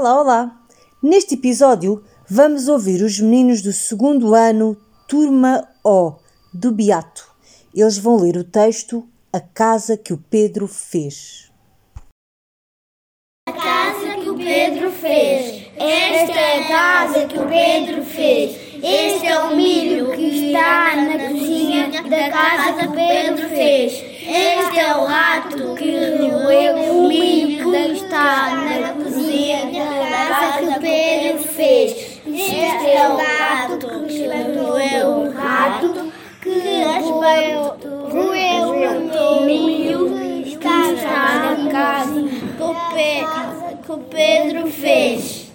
Olá, olá! Neste episódio vamos ouvir os meninos do segundo ano, Turma O, do Beato. Eles vão ler o texto A Casa que o Pedro Fez. A casa que o Pedro fez. Esta é a casa que o Pedro fez. Este é o milho que está na cozinha da casa que o Pedro fez. Este é o rato que Pedro fez. Este é o gato que roeu o rato que roeu, o milho está na casa que o Pedro fez.